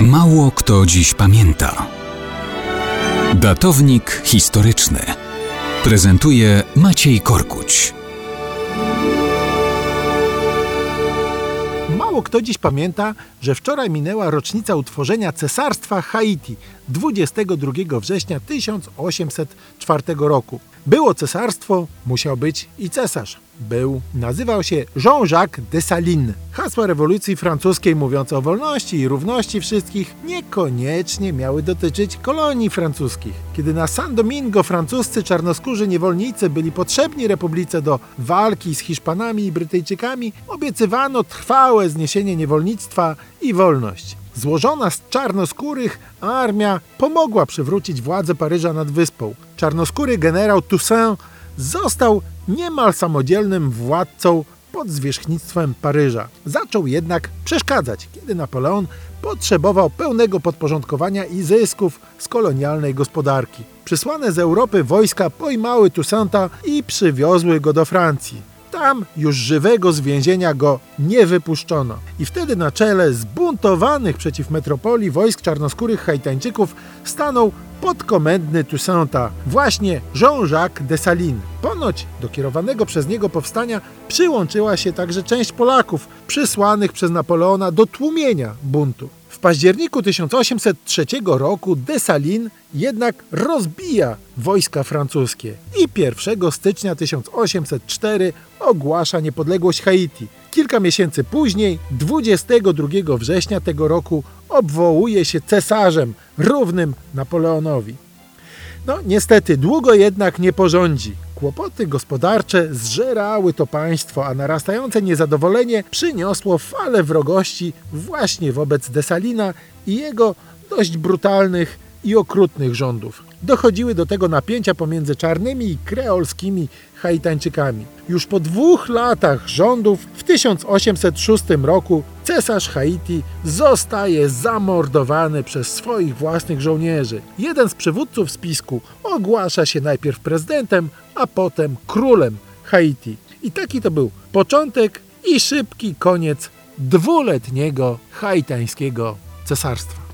Mało kto dziś pamięta. Datownik historyczny prezentuje Maciej Korkuć. Mało kto dziś pamięta, że wczoraj minęła rocznica utworzenia Cesarstwa Haiti 22 września 1804 roku. Było cesarstwo, musiał być i cesarz. Był, nazywał się Jean-Jacques Dessalines. Hasła rewolucji francuskiej mówiące o wolności i równości wszystkich niekoniecznie miały dotyczyć kolonii francuskich. Kiedy na San Domingo francuscy czarnoskórzy niewolnicy byli potrzebni republice do walki z Hiszpanami i Brytyjczykami, obiecywano trwałe zniesienie niewolnictwa i wolność. Złożona z czarnoskórych armia pomogła przywrócić władzę Paryża nad wyspą. Czarnoskóry generał Toussaint został niemal samodzielnym władcą pod zwierzchnictwem Paryża. Zaczął jednak przeszkadzać, kiedy Napoleon potrzebował pełnego podporządkowania i zysków z kolonialnej gospodarki. Przysłane z Europy wojska pojmały Toussainta i przywiozły go do Francji. Tam już żywego z więzienia go nie wypuszczono. I wtedy na czele zbuntowanych przeciw metropolii wojsk czarnoskórych Haitańczyków stanął podkomendny Toussainta, właśnie Jean-Jacques Dessalines. Ponoć do kierowanego przez niego powstania przyłączyła się także część Polaków przysłanych przez Napoleona do tłumienia buntu. W październiku 1803 roku Dessalines jednak rozbija wojska francuskie i 1 stycznia 1804 ogłasza niepodległość Haiti. Kilka miesięcy później, 22 września tego roku, obwołuje się cesarzem równym Napoleonowi. No, niestety, długo jednak nie porządzi. Kłopoty gospodarcze zżerały to państwo, a narastające niezadowolenie przyniosło falę wrogości właśnie wobec Desalina i jego dość brutalnych i okrutnych rządów. Dochodziły do tego napięcia pomiędzy czarnymi i kreolskimi Haitańczykami. Już po dwóch latach rządów w 1806 roku cesarz Haiti zostaje zamordowany przez swoich własnych żołnierzy. Jeden z przywódców spisku ogłasza się najpierw prezydentem, a potem królem Haiti. I taki to był początek i szybki koniec dwuletniego haitańskiego cesarstwa.